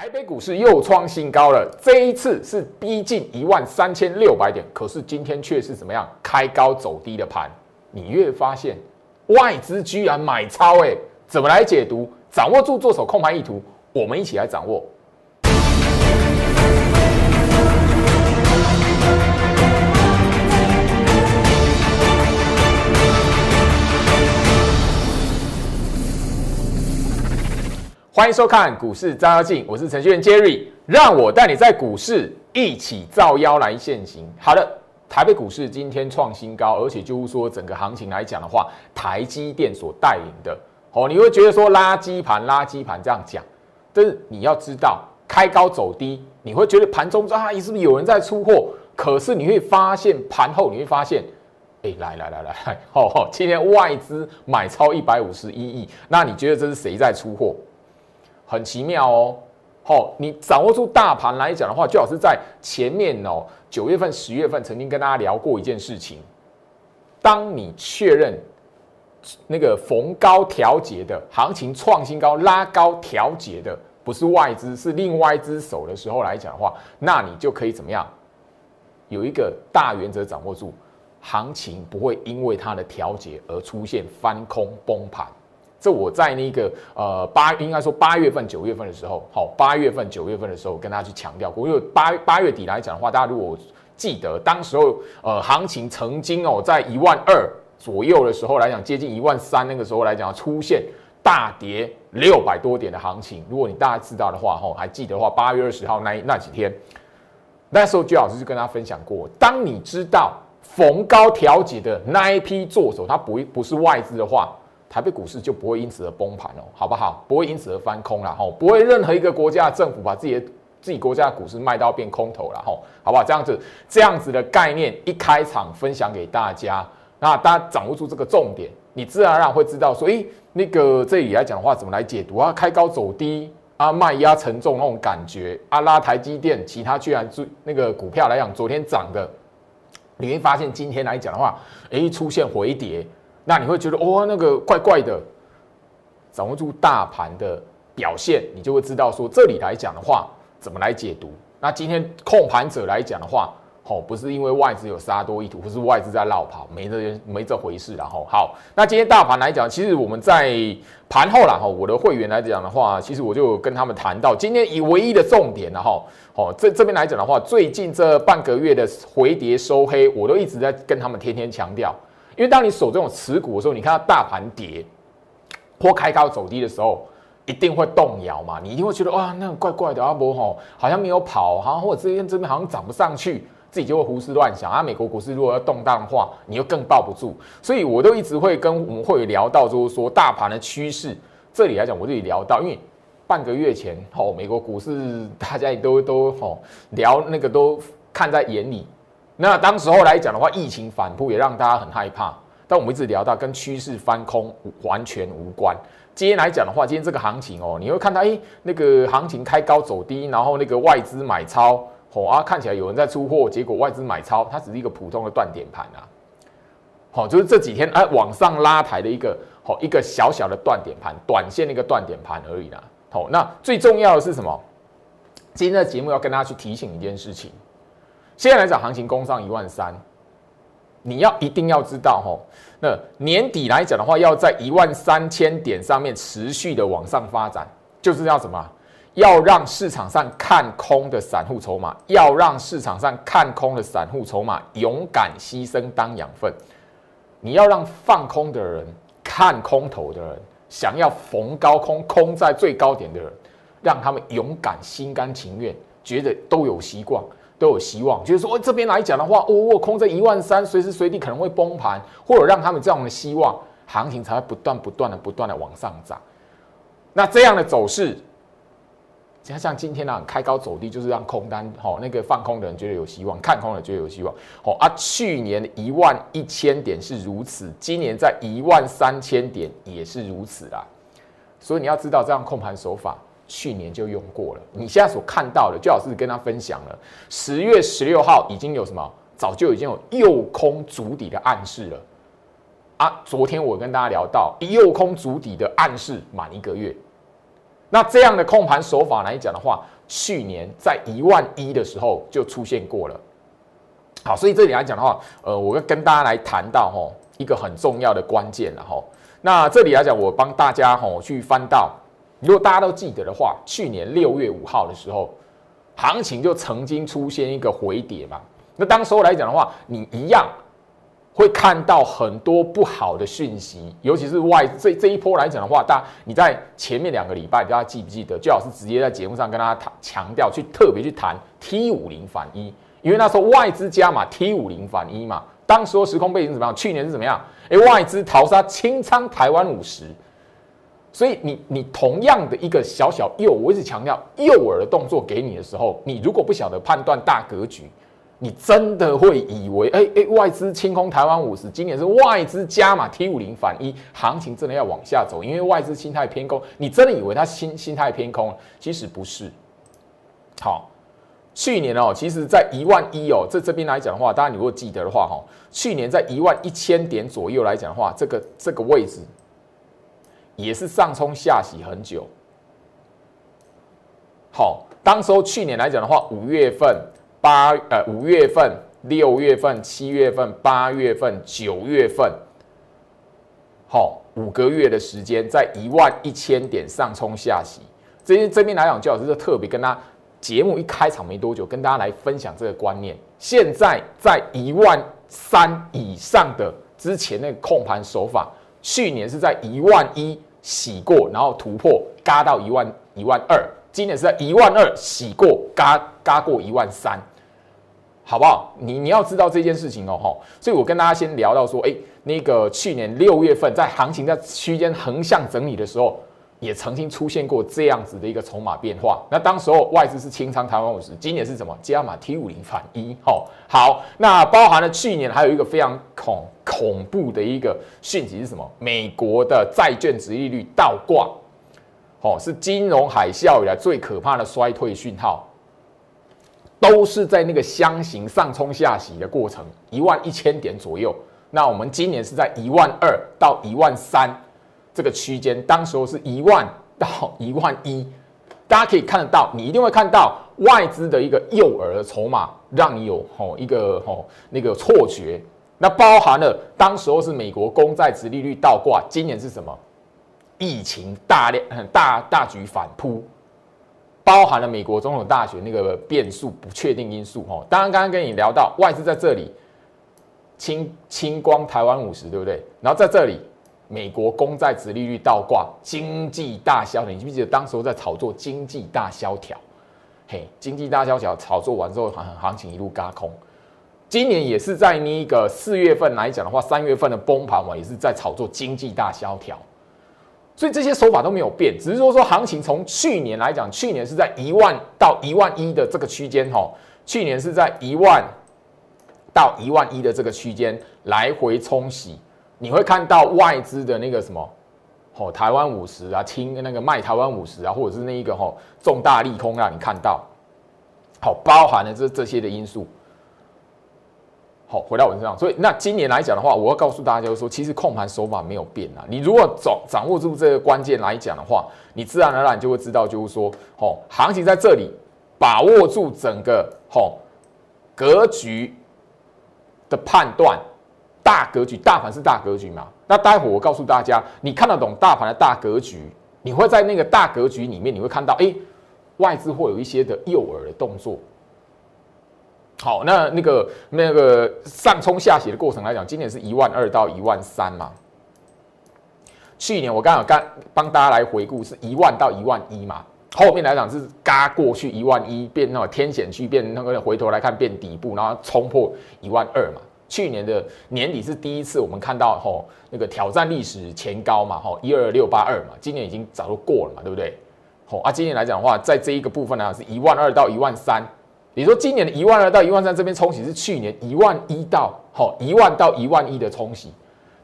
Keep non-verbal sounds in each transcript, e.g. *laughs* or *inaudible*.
台北股市又创新高了，这一次是逼近一万三千六百点，可是今天却是怎么样开高走低的盘？你越发现外资居然买超，哎，怎么来解读？掌握住做手控盘意图，我们一起来掌握。欢迎收看股市照妖镜，我是程序员 Jerry，让我带你在股市一起照妖来现行。好的，台北股市今天创新高，而且就是说整个行情来讲的话，台积电所带领的，哦，你会觉得说垃圾盘、垃圾盘这样讲，但是你要知道开高走低，你会觉得盘中啊，是不是有人在出货？可是你会发现盘后你会发现，哎，来来来来，哦，今天外资买超一百五十一亿，那你觉得这是谁在出货？很奇妙哦，好，你掌握住大盘来讲的话，最好是在前面哦，九月份、十月份曾经跟大家聊过一件事情。当你确认那个逢高调节的行情创新高、拉高调节的不是外资，是另外一只手的时候来讲的话，那你就可以怎么样？有一个大原则掌握住，行情不会因为它的调节而出现翻空崩盘。这我在那个呃八应该说八月份九月份的时候，好八月份九月份的时候跟大家去强调过，因为八八月底来讲的话，大家如果记得当时候呃行情曾经哦在一万二左右的时候来讲，接近一万三那个时候来讲出现大跌六百多点的行情。如果你大家知道的话，吼还记得的话，八月二十号那那几天，那时候居老师就跟大家分享过，当你知道逢高调节的那一批做手，它不不是外资的话。台北股市就不会因此而崩盘哦，好不好？不会因此而翻空了吼，不会任何一个国家政府把自己的自己国家的股市卖到变空头了吼，好不好？这样子这样子的概念一开场分享给大家，那大家掌握住这个重点，你自然而然会知道说，诶，那个这里来讲的话怎么来解读啊？开高走低啊，卖压沉重那种感觉啊，拉台积电，其他居然是那个股票来讲，昨天涨的，你会发现今天来讲的话，诶，出现回跌。那你会觉得哦，那个怪怪的，掌握住大盘的表现，你就会知道说这里来讲的话，怎么来解读。那今天控盘者来讲的话，哦，不是因为外资有杀多意图，不是外资在绕跑，没这没这回事。然后好，那今天大盘来讲，其实我们在盘后了哈，我的会员来讲的话，其实我就跟他们谈到，今天以唯一的重点然后，哦，这这边来讲的话，最近这半个月的回跌收黑，我都一直在跟他们天天强调。因为当你守这种持股的时候，你看到大盘跌或开高走低的时候，一定会动摇嘛？你一定会觉得哇，那怪怪的阿伯吼，好像没有跑，好像或者这边这边好像涨不上去，自己就会胡思乱想啊。美国股市如果要动荡的话，你又更抱不住。所以我都一直会跟我们会聊到，就是说大盘的趋势，这里来讲，我这里聊到，因为半个月前吼，美国股市大家也都都吼聊那个都看在眼里。那当时候来讲的话，疫情反扑也让大家很害怕。但我们一直聊到跟趋势翻空完全无关。今天来讲的话，今天这个行情哦，你会看到，哎，那个行情开高走低，然后那个外资买超，哦啊，看起来有人在出货，结果外资买超，它只是一个普通的断点盘啊。好，就是这几天哎往上拉抬的一个，好一个小小的断点盘，短线的一个断点盘而已啦。好，那最重要的是什么？今天的节目要跟大家去提醒一件事情。现在来讲，行情攻上一万三，你要一定要知道吼，那年底来讲的话，要在一万三千点上面持续的往上发展，就是要什么？要让市场上看空的散户筹码，要让市场上看空的散户筹码勇敢牺牲当养分。你要让放空的人、看空头的人、想要逢高空空在最高点的人，让他们勇敢、心甘情愿，觉得都有希望。都有希望，就是说，哦，这边来讲的话，哦，我空在一万三，随时随地可能会崩盘，或者让他们这样的希望，行情才会不断不断的不断的往上涨。那这样的走势，加上今天呢开高走低，就是让空单，好那个放空的人觉得有希望，看空的人觉得有希望。好啊，去年一万一千点是如此，今年在一万三千点也是如此啦。所以你要知道这样控盘手法。去年就用过了，你现在所看到的，最好是跟他分享了。十月十六号已经有什么？早就已经有右空足底的暗示了啊！昨天我跟大家聊到右空足底的暗示满一个月，那这样的控盘手法来讲的话，去年在一万一的时候就出现过了。好，所以这里来讲的话，呃，我要跟大家来谈到吼一个很重要的关键了吼。那这里来讲，我帮大家吼去翻到，如果大家都记得的话，去年六月五号的时候，行情就曾经出现一个回跌嘛。那当时候来讲的话，你一样。会看到很多不好的讯息，尤其是外这这一波来讲的话，大家你在前面两个礼拜，大家记不记得？最好是直接在节目上跟大家谈强调，去特别去谈 T 五零反一，因为那时候外资加码 T 五零反一嘛。当时候时空背景怎么样？去年是怎么样？哎，外资淘沙清仓台湾五十，所以你你同样的一个小小诱，我一直强调诱饵的动作给你的时候，你如果不晓得判断大格局。你真的会以为，哎哎，外资清空台湾五十，今年是外资加码 T 五零反一，行情真的要往下走，因为外资心态偏空，你真的以为它心心态偏空？其实不是。好，去年哦，其实在一万一哦，这这边来讲的话，大家你如果记得的话，哈，去年在一万一千点左右来讲的话，这个这个位置也是上冲下洗很久。好，当时候去年来讲的话，五月份。八呃五月份、六月份、七月份、八月份、九月份，好五个月的时间，在一万一千点上冲下洗。这些这边来讲，最好是特别跟他节目一开场没多久，跟大家来分享这个观念。现在在一万三以上的之前那个控盘手法，去年是在一万一洗过，然后突破，嘎到一万一万二。今年是在一万二洗过，嘎嘎过一万三，好不好？你你要知道这件事情哦，哈。所以我跟大家先聊到说，哎，那个去年六月份在行情在区间横向整理的时候，也曾经出现过这样子的一个筹码变化。那当时候外资是清仓台湾五十，今年是什么？加码 T 五零反一，哈。好，那包含了去年还有一个非常恐恐怖的一个讯息是什么？美国的债券值利率倒挂。哦，是金融海啸以来最可怕的衰退讯号，都是在那个箱型上冲下洗的过程，一万一千点左右。那我们今年是在一万二到一万三这个区间，当时候是一万到一万一，大家可以看得到，你一定会看到外资的一个诱饵的筹码，让你有吼一个吼那个错觉。那包含了当时候是美国公债殖利率倒挂，今年是什么？疫情大量大大局反扑，包含了美国总统大选那个变数不确定因素哦。当然，刚刚跟你聊到外资在这里清清光台湾五十，对不对？然后在这里，美国公债殖利率倒挂，经济大萧条。你记不记得当时候在炒作经济大萧条？嘿，经济大萧条炒作完之后，行行情一路嘎空。今年也是在那个四月份来讲的话，三月份的崩盘嘛，也是在炒作经济大萧条。所以这些手法都没有变，只是说说行情从去年来讲，去年是在一万到一万一的这个区间，哈，去年是在一万到一万一的这个区间来回冲洗，你会看到外资的那个什么，哦，台湾五十啊，听那个卖台湾五十啊，或者是那一个哈重大利空让你看到，好，包含了这这些的因素。好，回到我身上，所以那今年来讲的话，我要告诉大家就是说，其实控盘手法没有变啊。你如果掌掌握住这个关键来讲的话，你自然而然就会知道，就是说，哦，行情在这里，把握住整个哦格局的判断，大格局，大盘是大格局嘛？那待会我告诉大家，你看得懂大盘的大格局，你会在那个大格局里面，你会看到，哎，外资会有一些的诱饵的动作。好，那那个那个上冲下洗的过程来讲，今年是一万二到一万三嘛。去年我刚好刚帮大家来回顾，是一万到一万一嘛。后面来讲是嘎过去一万一，变那个天险区，变那个回头来看变底部，然后冲破一万二嘛。去年的年底是第一次我们看到吼那个挑战历史前高嘛，吼一二六八二嘛。今年已经早都过了嘛，对不对？吼啊，今年来讲的话，在这一个部分呢，是一万二到一万三。你说今年的一万二到一万三这边冲洗是去年一万一到吼一万到一万一的冲洗，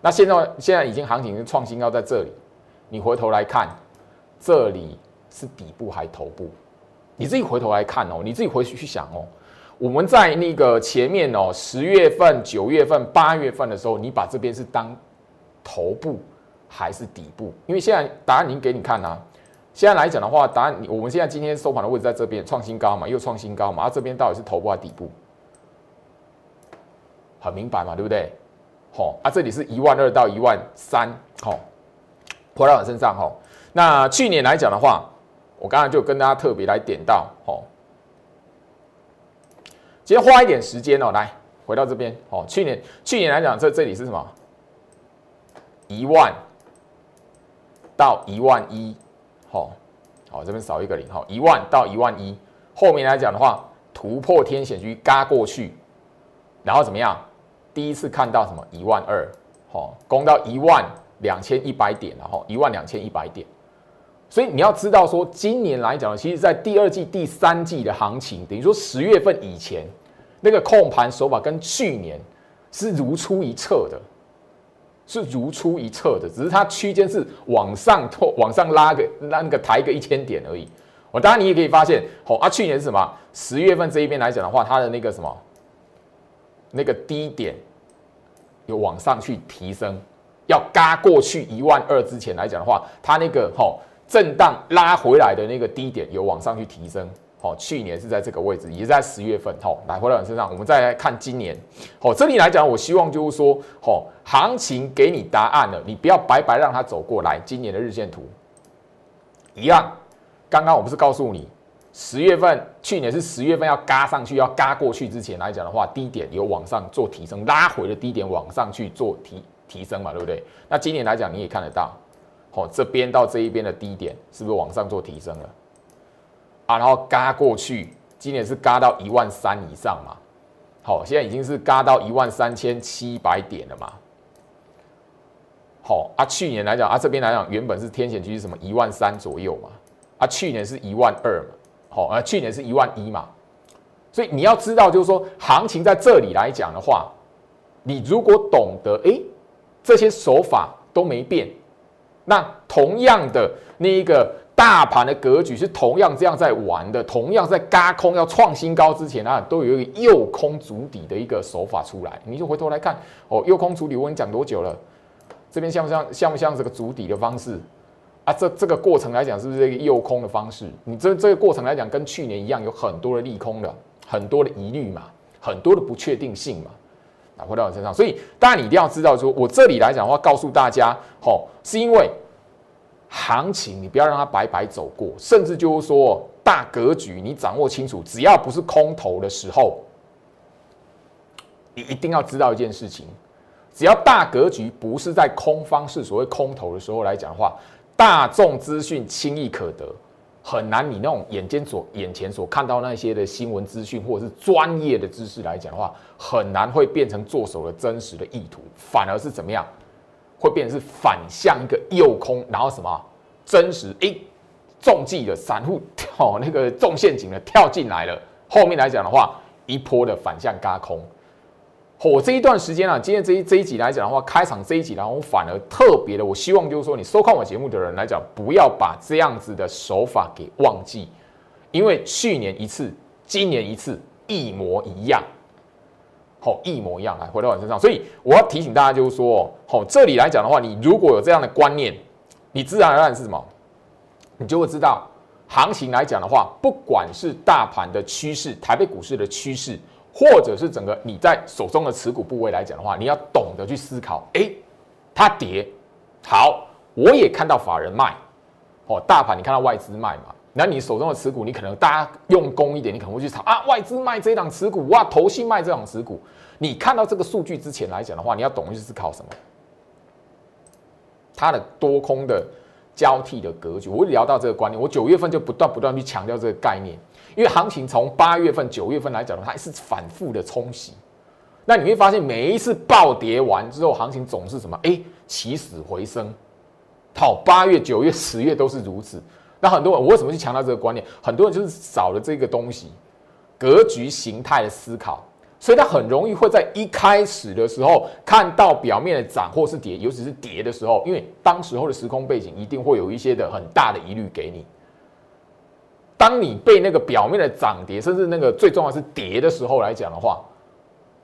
那现在现在已经行情是创新高在这里，你回头来看，这里是底部还头部？你自己回头来看哦，你自己回去去想哦，我们在那个前面哦，十月份、九月份、八月份的时候，你把这边是当头部还是底部？因为现在答案已经给你看啦，现在来讲的话，答案我们现在今天收盘的位置在这边，创新高嘛，又创新高嘛，啊，这边到底是头部还是底部？很明白嘛，对不对？好，啊，这里是一万二到一万三，好，回到我身上，吼。那去年来讲的话，我刚才就跟大家特别来点到，吼。今天花一点时间哦，来回到这边，哦，去年去年来讲，这这里是什么？一万到一万一。好，好，这边少一个零，好，一万到一万一，后面来讲的话，突破天险区，嘎过去，然后怎么样？第一次看到什么？一万二，好，攻到一万两千一百点，然后一万两千一百点。所以你要知道说，今年来讲，其实在第二季、第三季的行情，等于说十月份以前，那个控盘手法跟去年是如出一辙的。是如出一辙的，只是它区间是往上拖、往上拉个拉那个抬个一千点而已。我当然你也可以发现，好啊，去年是什么？十月份这一边来讲的话，它的那个什么，那个低点有往上去提升，要嘎过去一万二之前来讲的话，它那个好震荡拉回来的那个低点有往上去提升。哦，去年是在这个位置，也是在十月份。哦，来回到你身上，我们再来看今年。哦，这里来讲，我希望就是说，哦，行情给你答案了，你不要白白让它走过来。今年的日线图一样，刚刚我不是告诉你，十月份去年是十月份要嘎上去，要嘎过去之前来讲的话，低点有往上做提升，拉回的低点往上去做提提升嘛，对不对？那今年来讲，你也看得到，哦，这边到这一边的低点是不是往上做提升了？啊，然后嘎过去，今年是嘎到一万三以上嘛？好，现在已经是嘎到一万三千七百点了嘛？好啊，去年来讲啊，这边来讲原本是天险区是什么一万三左右嘛？啊，去年是一万二嘛？好，啊，去年是一万一嘛？所以你要知道，就是说行情在这里来讲的话，你如果懂得哎，这些手法都没变，那同样的那一个。大盘的格局是同样这样在玩的，同样在嘎空要创新高之前啊，都有一个诱空足底的一个手法出来。你就回头来看哦，诱空足底我跟你讲多久了？这边像不像像不像这个足底的方式啊？这这个过程来讲是不是这个诱空的方式？你这这个过程来讲跟去年一样，有很多的利空的，很多的疑虑嘛，很多的不确定性嘛。啊，回到你身上，所以当然你一定要知道，说我这里来讲的话，告诉大家，吼，是因为。行情你不要让它白白走过，甚至就是说大格局你掌握清楚，只要不是空头的时候，你一定要知道一件事情：只要大格局不是在空方是所谓空头的时候来讲的话，大众资讯轻易可得，很难你那种眼尖所眼前所看到那些的新闻资讯或者是专业的知识来讲的话，很难会变成做手的真实的意图，反而是怎么样？会变成是反向一个诱空，然后什么真实诶中计的散户跳那个中陷阱的跳进来了，后面来讲的话，一波的反向嘎空。我这一段时间啊，今天这一这一集来讲的话，开场这一集，然后反而特别的，我希望就是说，你收看我节目的人来讲，不要把这样子的手法给忘记，因为去年一次，今年一次，一模一样。好，一模一样来回到我身上，所以我要提醒大家，就是说，好，这里来讲的话，你如果有这样的观念，你自然而然是什么，你就会知道，行情来讲的话，不管是大盘的趋势、台北股市的趋势，或者是整个你在手中的持股部位来讲的话，你要懂得去思考，哎，它跌，好，我也看到法人卖，哦，大盘你看到外资卖嘛？那你手中的持股，你可能大家用功一点，你可能会去炒啊，外资卖这档持股，哇，投信卖这档持股。你看到这个数据之前来讲的话，你要懂去思考什么？它的多空的交替的格局。我会聊到这个观念，我九月份就不断不断去强调这个概念，因为行情从八月份、九月份来讲的话，它是反复的冲洗。那你会发现，每一次暴跌完之后，行情总是什么？哎，起死回生。好，八月、九月、十月都是如此。那很多人，我为什么去强调这个观念？很多人就是少了这个东西，格局形态的思考，所以他很容易会在一开始的时候看到表面的涨或是跌，尤其是跌的时候，因为当时候的时空背景一定会有一些的很大的疑虑给你。当你被那个表面的涨跌，甚至那个最重要是跌的时候来讲的话，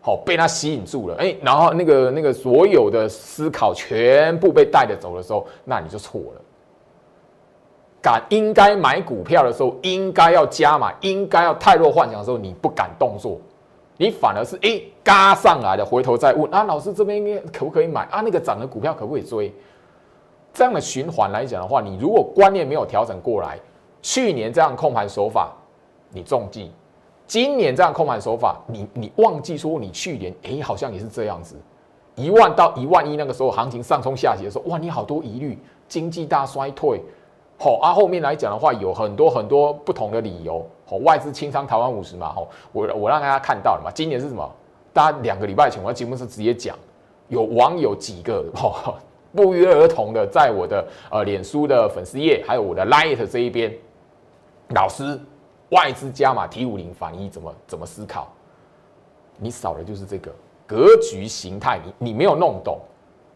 好被它吸引住了，哎，然后那个那个所有的思考全部被带着走的时候，那你就错了。敢应该买股票的时候，应该要加码，应该要太弱幻想的时候，你不敢动作，你反而是哎嘎上来的，回头再问啊，老师这边应该可不可以买啊？那个涨的股票可不可以追？这样的循环来讲的话，你如果观念没有调整过来，去年这样控盘手法你中计，今年这样控盘手法你你忘记说你去年哎好像也是这样子，一万到一万一那个时候行情上冲下跌的时候，哇你好多疑虑，经济大衰退，好啊后面来讲的话有很多很多不同的理由，哦外资清仓台湾五十嘛，好我我让大家看到了嘛，今年是什么？大家两个礼拜前我在节目是直接讲，有网友几个哦。不约而同的，在我的呃脸书的粉丝页，还有我的 Light 这一边，老师，外资加码 T 五零反一怎么怎么思考？你少的就是这个格局形态，你你没有弄懂，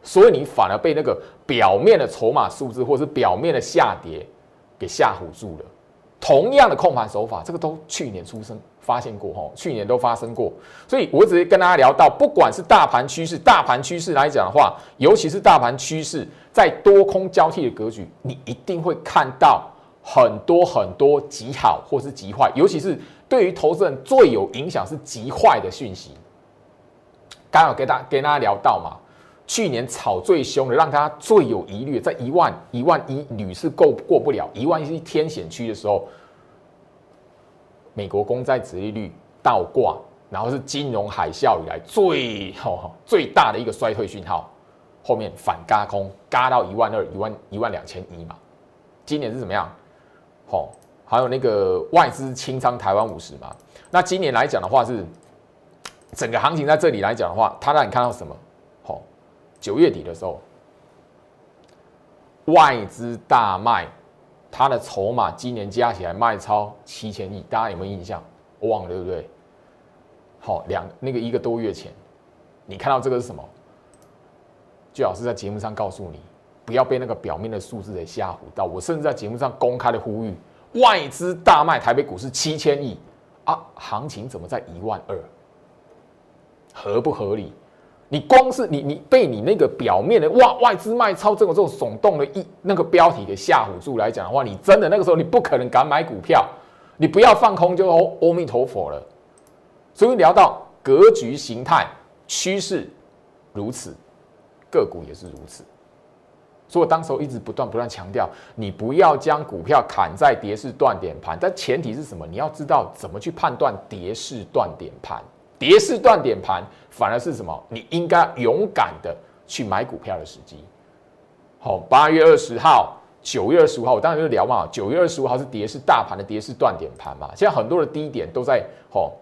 所以你反而被那个表面的筹码数字或是表面的下跌给吓唬住了。同样的控盘手法，这个都去年出生。发现过哈，去年都发生过，所以我只是跟大家聊到，不管是大盘趋势，大盘趋势来讲的话，尤其是大盘趋势在多空交替的格局，你一定会看到很多很多极好或是极坏，尤其是对于投资人最有影响是极坏的讯息。刚好给大给大家聊到嘛，去年炒最凶的，让大家最有疑虑，在一万一万一屡次过过不了一万一天险区的时候。美国公债殖利率倒挂，然后是金融海啸以来最 *laughs* 哦最大的一个衰退讯号，后面反嘎空，嘎到一万二、一万一万两千一嘛。今年是怎么样？好，还有那个外资清仓台湾五十嘛。那今年来讲的话，是整个行情在这里来讲的话，它让你看到什么？九月底的时候，外资大卖。它的筹码今年加起来卖超七千亿，大家有没有印象？我忘了，对不对？好，两那个一个多月前，你看到这个是什么？最好是在节目上告诉你，不要被那个表面的数字给吓唬到。我甚至在节目上公开的呼吁，外资大卖台北股市七千亿啊，行情怎么在一万二？合不合理？你光是你你被你那个表面的哇外资卖超这种这种耸动的一那个标题给吓唬住来讲的话，你真的那个时候你不可能敢买股票，你不要放空就阿阿弥陀佛了。所以聊到格局形态趋势如此，个股也是如此。所以我当时候一直不断不断强调，你不要将股票砍在跌势断点盘，但前提是什么？你要知道怎么去判断跌势断点盘。跌势断点盘，反而是什么？你应该勇敢的去买股票的时机。好，八月二十号、九月二十五号，我当然就聊嘛。九月二十五号是跌势大盘的跌势断点盘嘛。现在很多的低点都在哦，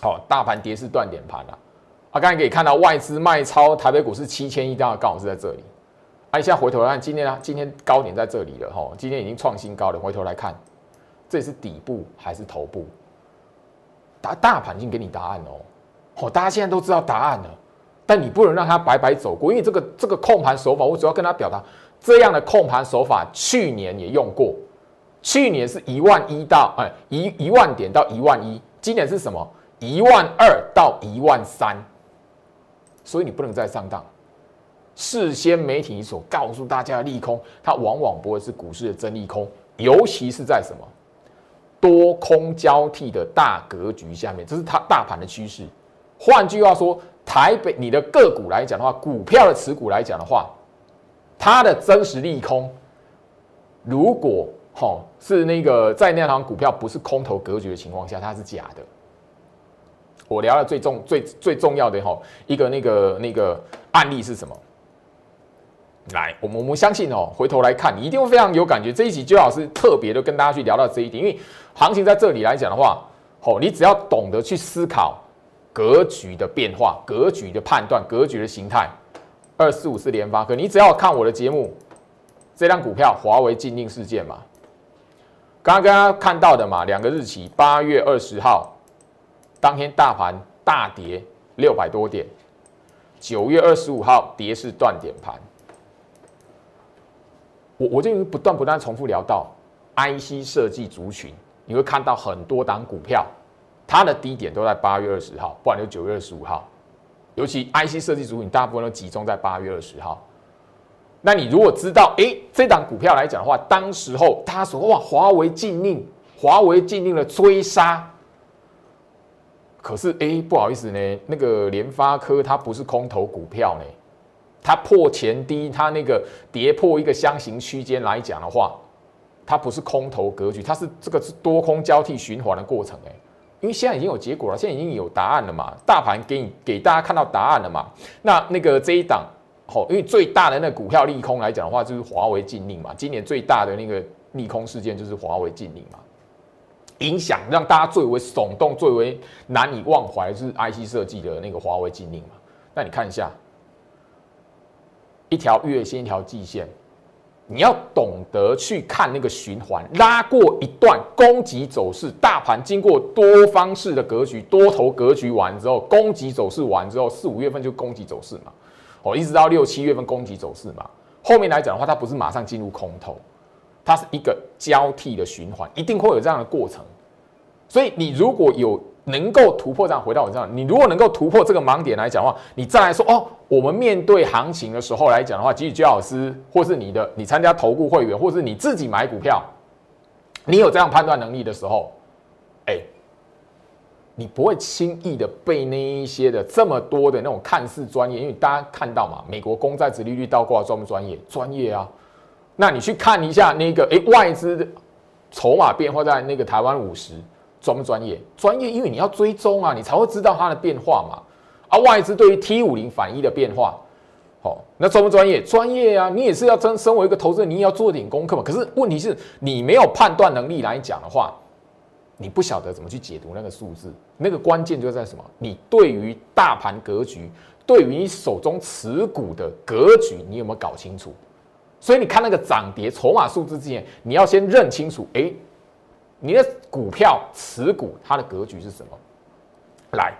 好，大盘跌势断点盘了。啊，刚才可以看到外资卖超台北股市七千亿，刚好刚好是在这里。啊，现在回头看，今天呢，今天高点在这里了哈，今天已经创新高了。回头来看，这是底部还是头部？大大盘已经给你答案哦，哦，大家现在都知道答案了，但你不能让它白白走过，因为这个这个控盘手法，我主要跟他表达，这样的控盘手法去年也用过，去年是一万一到哎一一万点到一万一，今年是什么？一万二到一万三，所以你不能再上当，事先媒体所告诉大家的利空，它往往不会是股市的真利空，尤其是在什么？多空交替的大格局下面，这是它大盘的趋势。换句话说，台北你的个股来讲的话，股票的持股来讲的话，它的真实利空，如果哈是那个在那场股票不是空头格局的情况下，它是假的。我聊的最重最最重要的哈一个那个那个案例是什么？来，我们我们相信哦，回头来看，你一定会非常有感觉。这一集最好是特别的跟大家去聊到这一点，因为行情在这里来讲的话，哦，你只要懂得去思考格局的变化、格局的判断、格局的形态。二四五四联发科，你只要看我的节目，这张股票华为禁令事件嘛，刚刚刚刚看到的嘛，两个日期，八月二十号当天大盘大跌六百多点，九月二十五号跌势断点盘。我我就不断不断重复聊到，IC 设计族群，你会看到很多档股票，它的低点都在八月二十号，不然就九月二十五号，尤其 IC 设计族群大部分都集中在八月二十号。那你如果知道，哎，这档股票来讲的话，当时候他说哇，华为禁令，华为禁令了追杀。可是哎，不好意思呢，那个联发科它不是空头股票呢，它破前低，它那个跌破一个箱型区间来讲的话，它不是空头格局，它是这个是多空交替循环的过程哎。因为现在已经有结果了，现在已经有答案了嘛，大盘给你给大家看到答案了嘛。那那个这一档。哦，因为最大的那股票利空来讲的话，就是华为禁令嘛。今年最大的那个利空事件就是华为禁令嘛，影响让大家最为耸动、最为难以忘怀，是 IC 设计的那个华为禁令嘛。那你看一下，一条月线、一条季线，你要懂得去看那个循环，拉过一段攻击走势，大盘经过多方式的格局、多头格局完之后，攻击走势完之后，四五月份就攻击走势嘛。哦，一直到六七月份攻击走势嘛，后面来讲的话，它不是马上进入空头，它是一个交替的循环，一定会有这样的过程。所以你如果有能够突破这样回到我这样，你如果能够突破这个盲点来讲的话，你再来说哦，我们面对行情的时候来讲的话，即使居老师或是你的你参加投顾会员，或是你自己买股票，你有这样判断能力的时候，哎。你不会轻易的被那一些的这么多的那种看似专业，因为大家看到嘛，美国公债殖利率倒挂专不专业？专业啊！那你去看一下那个，哎，外资的筹码变化在那个台湾五十专不专业？专业，因为你要追踪啊，你才会知道它的变化嘛。啊，外资对于 T 五零反一的变化，好，那专不专业？专业啊！你也是要真身为一个投资人，你也要做点功课嘛。可是问题是你没有判断能力来讲的话。你不晓得怎么去解读那个数字，那个关键就在什么？你对于大盘格局，对于你手中持股的格局，你有没有搞清楚？所以你看那个涨跌筹码数字之前，你要先认清楚，哎，你的股票持股它的格局是什么？来，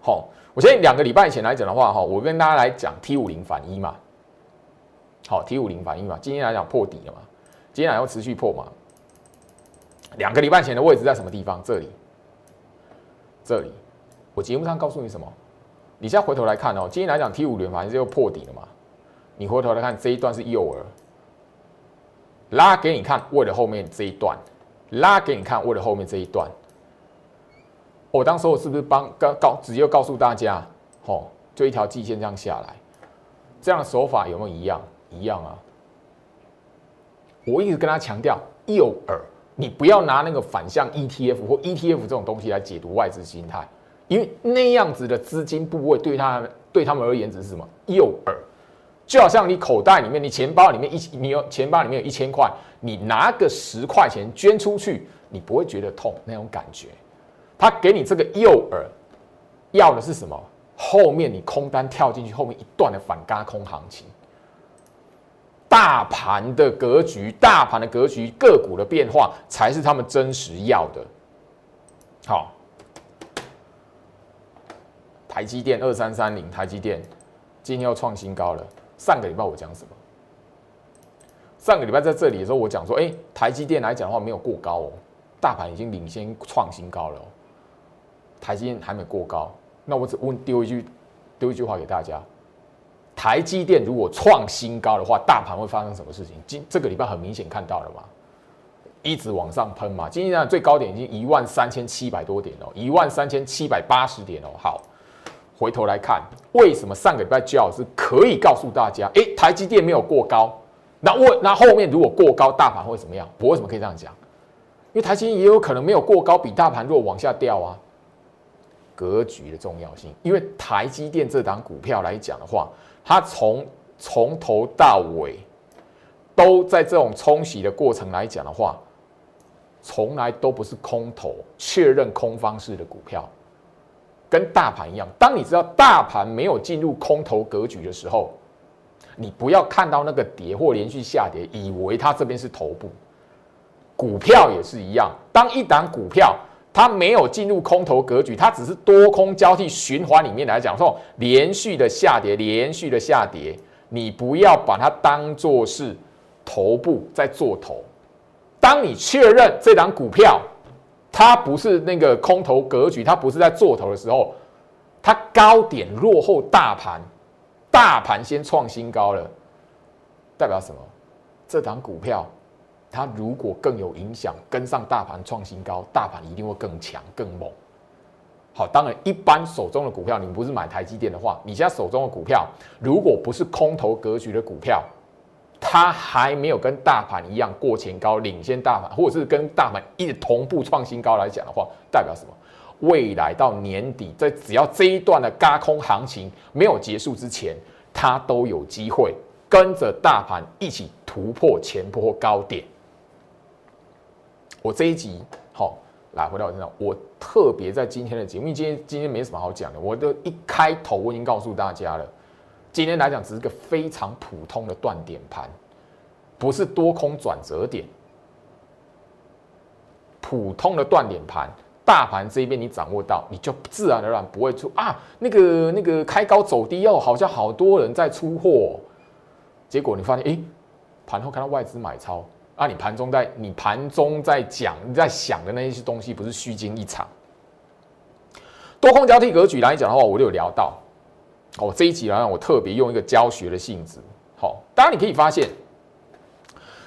好，我先两个礼拜前来讲的话，哈，我跟大家来讲 T 五零反一嘛，好，T 五零反一嘛，今天来讲破底了嘛，今天来要持续破嘛。两个礼拜前的位置在什么地方？这里，这里。我节目上告诉你什么？你现在回头来看哦，今天来讲 T 五零反正又破底了嘛。你回头来看这一段是诱饵，拉给你看，为了后面这一段，拉给你看，为了后面这一段。我当时我是不是帮告告直接告诉大家，吼，就一条季线这样下来，这样的手法有没有一样？一样啊。我一直跟他强调诱饵。你不要拿那个反向 ETF 或 ETF 这种东西来解读外资心态，因为那样子的资金部位对他对他们而言只是什么诱饵，就好像你口袋里面、你钱包里面一你有钱包里面有一千块，你拿个十块钱捐出去，你不会觉得痛那种感觉。他给你这个诱饵，要的是什么？后面你空单跳进去，后面一段的反嘎空行情。大盘的格局，大盘的格局，个股的变化才是他们真实要的。好，台积电二三三零，台积电今天又创新高了。上个礼拜我讲什么？上个礼拜在这里的时候，我讲说，哎，台积电来讲的话没有过高哦，大盘已经领先创新高了，哦台积电还没过高。那我只问丢一句，丢一句话给大家。台积电如果创新高的话，大盘会发生什么事情？今这个礼拜很明显看到了嘛，一直往上喷嘛。今天的最高点已经一万三千七百多点哦，一万三千七百八十点哦。好，回头来看，为什么上个礼拜焦老师可以告诉大家，哎，台积电没有过高？那我那后面如果过高，大盘会怎么样？我为什么可以这样讲？因为台积电也有可能没有过高，比大盘弱往下掉啊。格局的重要性，因为台积电这档股票来讲的话。它从从头到尾都在这种冲洗的过程来讲的话，从来都不是空头确认空方式的股票，跟大盘一样。当你知道大盘没有进入空头格局的时候，你不要看到那个跌或连续下跌，以为它这边是头部。股票也是一样，当一档股票。它没有进入空头格局，它只是多空交替循环里面来讲，说连续的下跌，连续的下跌，你不要把它当做是头部在做头。当你确认这档股票它不是那个空头格局，它不是在做头的时候，它高点落后大盘，大盘先创新高了，代表什么？这档股票它如果更有影响，跟上大盘创新高，大盘一定会更强更猛。好，当然，一般手中的股票，你不是买台积电的话，你现在手中的股票，如果不是空头格局的股票，它还没有跟大盘一样过前高，领先大盘，或者是跟大盘一直同步创新高来讲的话，代表什么？未来到年底，在只要这一段的嘎空行情没有结束之前，它都有机会跟着大盘一起突破前波高点。我这一集好。来回到我身上，我特别在今天的节目，因为今天今天没什么好讲的，我的一开头我已经告诉大家了，今天来讲只是个非常普通的断点盘，不是多空转折点，普通的断点盘，大盘这一边你掌握到，你就自然而然不会出啊那个那个开高走低哦，好像好多人在出货，结果你发现哎，盘后看到外资买超。啊，你盘中在你盘中在讲你在想的那些东西，不是虚惊一场。多空交替格局来讲的话，我就有聊到。哦，这一集来讲，我特别用一个教学的性质。好，当然你可以发现，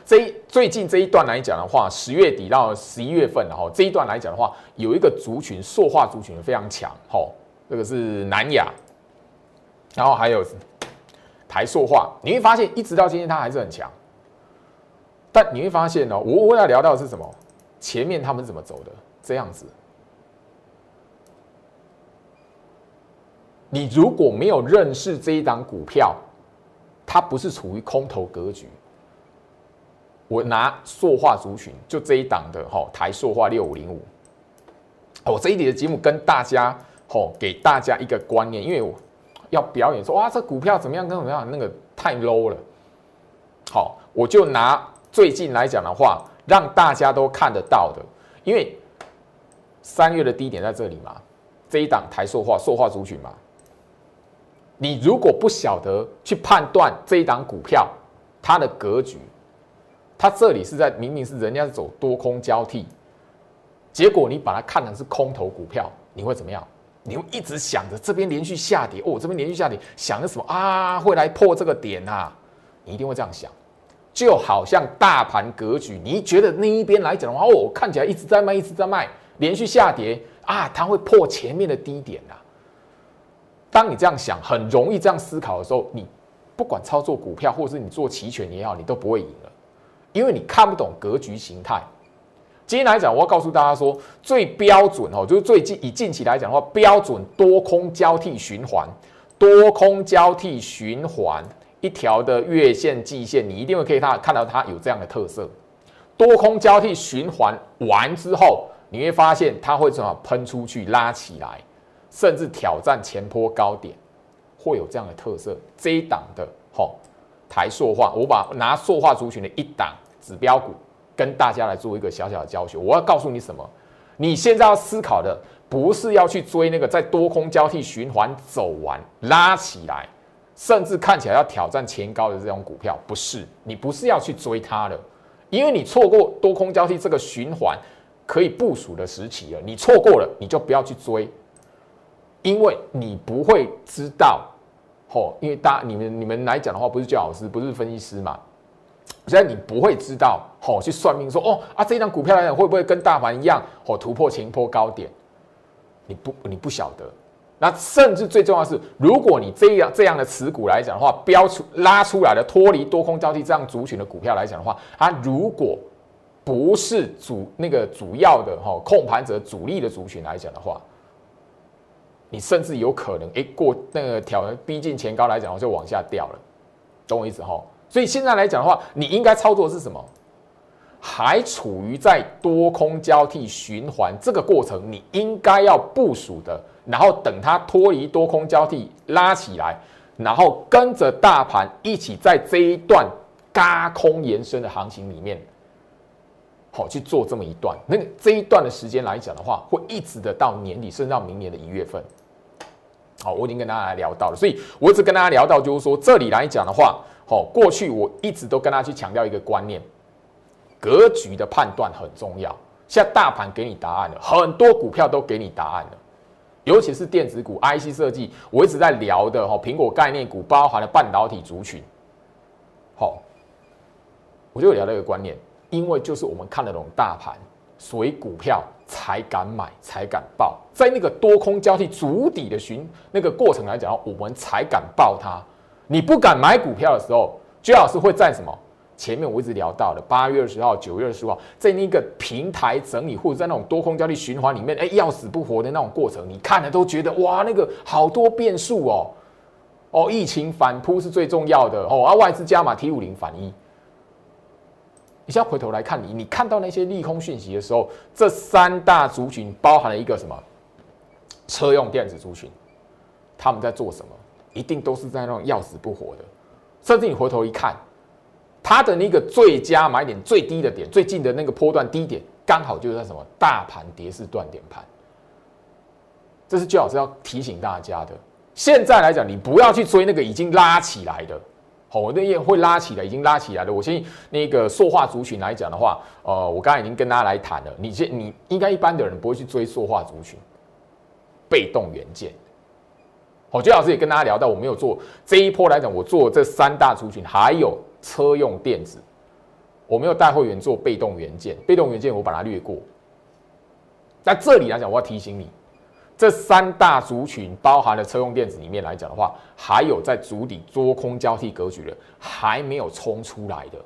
这一最近这一段来讲的话，十月底到十一月份，然后这一段来讲的话，有一个族群塑化族群非常强。好，这个是南亚，然后还有台塑化，你会发现一直到今天它还是很强。但你会发现呢，我我要聊到是什么？前面他们怎么走的？这样子，你如果没有认识这一档股票，它不是处于空头格局。我拿塑化族群，就这一档的哈，台塑化六五零五。我这一节的节目跟大家吼，给大家一个观念，因为我要表演说哇，这股票怎么样，跟怎么样，那个太 low 了。好，我就拿。最近来讲的话，让大家都看得到的，因为三月的低点在这里嘛，这一档台塑化、塑化族群嘛，你如果不晓得去判断这一档股票它的格局，它这里是在明明是人家是走多空交替，结果你把它看成是空头股票，你会怎么样？你会一直想着这边连续下跌，哦，这边连续下跌，想着什么啊？会来破这个点啊？你一定会这样想。就好像大盘格局，你觉得那一边来讲的话，哦，看起来一直在卖，一直在卖，连续下跌啊，它会破前面的低点啊。当你这样想，很容易这样思考的时候，你不管操作股票，或者是你做期权也好，你都不会赢了，因为你看不懂格局形态。今天来讲，我要告诉大家说，最标准哦，就是最近以近期来讲的话，标准多空交替循环，多空交替循环。一条的月线、季线，你一定会可以看看到它有这样的特色。多空交替循环完之后，你会发现它会怎么喷出去、拉起来，甚至挑战前坡高点，会有这样的特色。这一档的吼台塑化，我把拿塑化族群的一档指标股跟大家来做一个小小的教学。我要告诉你什么？你现在要思考的不是要去追那个在多空交替循环走完拉起来。甚至看起来要挑战前高的这种股票，不是你不是要去追它的，因为你错过多空交替这个循环可以部署的时期了，你错过了你就不要去追，因为你不会知道，吼，因为大你们你们来讲的话，不是教老师，不是分析师嘛，所以你不会知道，吼，去算命说，哦啊，这张股票来讲会不会跟大盘一样，吼，突破前坡高点，你不你不晓得。那甚至最重要的是，如果你这样这样的持股来讲的话，标出拉出来的脱离多空交替这样族群的股票来讲的话，它如果不是主那个主要的哈控盘者主力的族群来讲的话，你甚至有可能哎过那个条逼近前高来讲，就往下掉了，懂我意思哈？所以现在来讲的话，你应该操作是什么？还处于在多空交替循环这个过程，你应该要部署的。然后等它脱离多空交替拉起来，然后跟着大盘一起在这一段嘎空延伸的行情里面，好去做这么一段。那这一段的时间来讲的话，会一直的到年底，甚至到明年的一月份。好，我已经跟大家来聊到了，所以我一直跟大家聊到，就是说这里来讲的话，好，过去我一直都跟大家去强调一个观念，格局的判断很重要。现在大盘给你答案了，很多股票都给你答案了。尤其是电子股、IC 设计，我一直在聊的哈，苹果概念股包含了半导体族群。好，我就聊到一个观念，因为就是我们看得懂大盘，所以股票才敢买，才敢报。在那个多空交替、主底的寻那个过程来讲，我们才敢报它。你不敢买股票的时候，最好是会在什么？前面我一直聊到的八月二十号、九月二十号，在那个平台整理或者在那种多空交替循环里面，哎，要死不活的那种过程，你看了都觉得哇，那个好多变数哦。哦，疫情反扑是最重要的哦，而外资加码 T 五零反一。你现在回头来看，你你看到那些利空讯息的时候，这三大族群包含了一个什么？车用电子族群，他们在做什么？一定都是在那种要死不活的。甚至你回头一看，它的那个最佳买点、最低的点、最近的那个波段低点，刚好就是在什么？大盘跌势断点盘。这是最好是要提醒大家的。现在来讲，你不要去追那个已经拉起来的。好，那也会拉起来，已经拉起来了。我相信那个塑化族群来讲的话，呃，我刚才已经跟大家来谈了。你先你应该一般的人不会去追塑化族群，被动元件。好，朱老师也跟大家聊到，我没有做这一波来讲，我做这三大族群，还有车用电子，我没有带会员做被动元件。被动元件我把它略过。在这里来讲，我要提醒你。这三大族群包含了车用电子里面来讲的话，还有在足底多空交替格局的还没有冲出来的，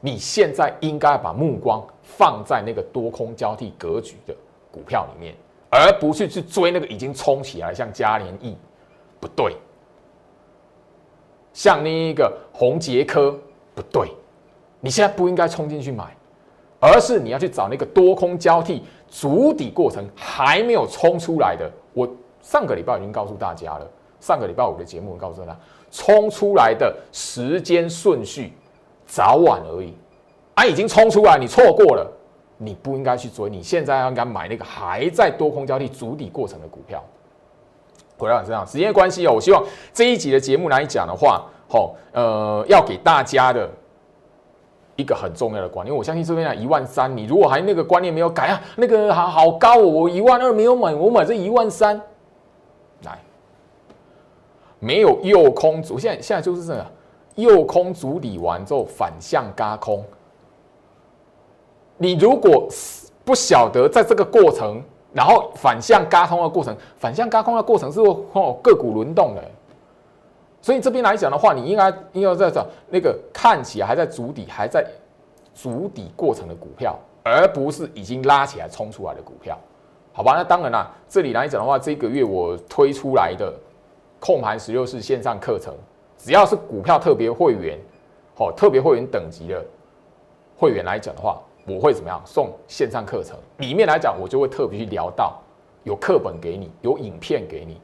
你现在应该把目光放在那个多空交替格局的股票里面，而不是去追那个已经冲起来像嘉联益，不对，像那个宏杰科不对，你现在不应该冲进去买，而是你要去找那个多空交替。主底过程还没有冲出来的，我上个礼拜已经告诉大家了。上个礼拜五的节目告诉大家，冲出来的时间顺序早晚而已。啊，已经冲出来，你错过了，你不应该去追。你现在要应该买那个还在多空交替主底过程的股票。回到身上，时间关系哦，我希望这一集的节目来讲的话，好，呃，要给大家的。一个很重要的观念，我相信这边啊一万三，你如果还那个观念没有改啊，那个好好高哦，我一万二没有买，我买这一万三，来，没有诱空足，现在现在就是这个，诱空足理完之后反向嘎空，你如果不晓得在这个过程，然后反向嘎空的过程，反向嘎空的过程是哦个股轮动的。所以这边来讲的话，你应该应该在找那个看起来还在筑底、还在筑底过程的股票，而不是已经拉起来冲出来的股票，好吧？那当然啦，这里来讲的话，这个月我推出来的控盘十六式线上课程，只要是股票特别会员，好特别会员等级的会员来讲的话，我会怎么样送线上课程？里面来讲，我就会特别去聊到有课本给你，有影片给你。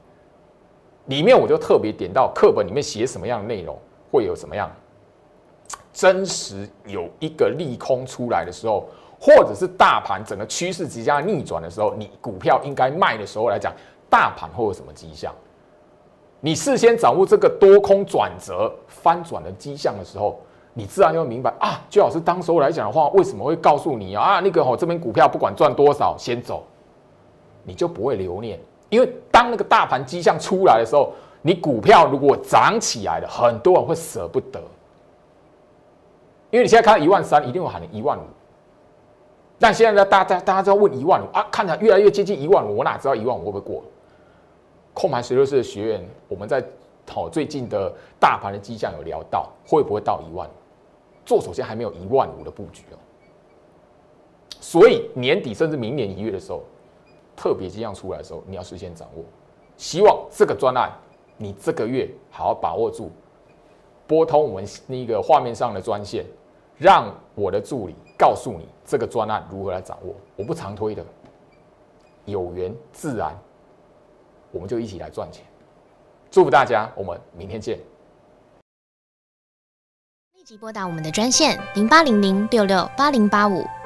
里面我就特别点到课本里面写什么样的内容，会有什么样真实有一个利空出来的时候，或者是大盘整个趋势即将逆转的时候，你股票应该卖的时候来讲，大盘会有什么迹象？你事先掌握这个多空转折翻转的迹象的时候，你自然就会明白啊。最好是当时候来讲的话，为什么会告诉你啊？那个哦，这边股票不管赚多少，先走，你就不会留念。因为当那个大盘迹象出来的时候，你股票如果涨起来了，很多人会舍不得。因为你现在看一万三，一定会喊你一万五。但现在呢，大家大家都要问一万五啊，看起来越来越接近一万五，我哪知道一万五会不会过？控盘十六式的学员，我们在讨最近的大盘的迹象有聊到，会不会到一万？做首先还没有一万五的布局哦。所以年底甚至明年一月的时候。特别迹象出来的时候，你要事先掌握。希望这个专案，你这个月好好把握住，拨通我们那个画面上的专线，让我的助理告诉你这个专案如何来掌握。我不常推的，有缘自然，我们就一起来赚钱。祝福大家，我们明天见。立即拨打我们的专线零八零零六六八零八五。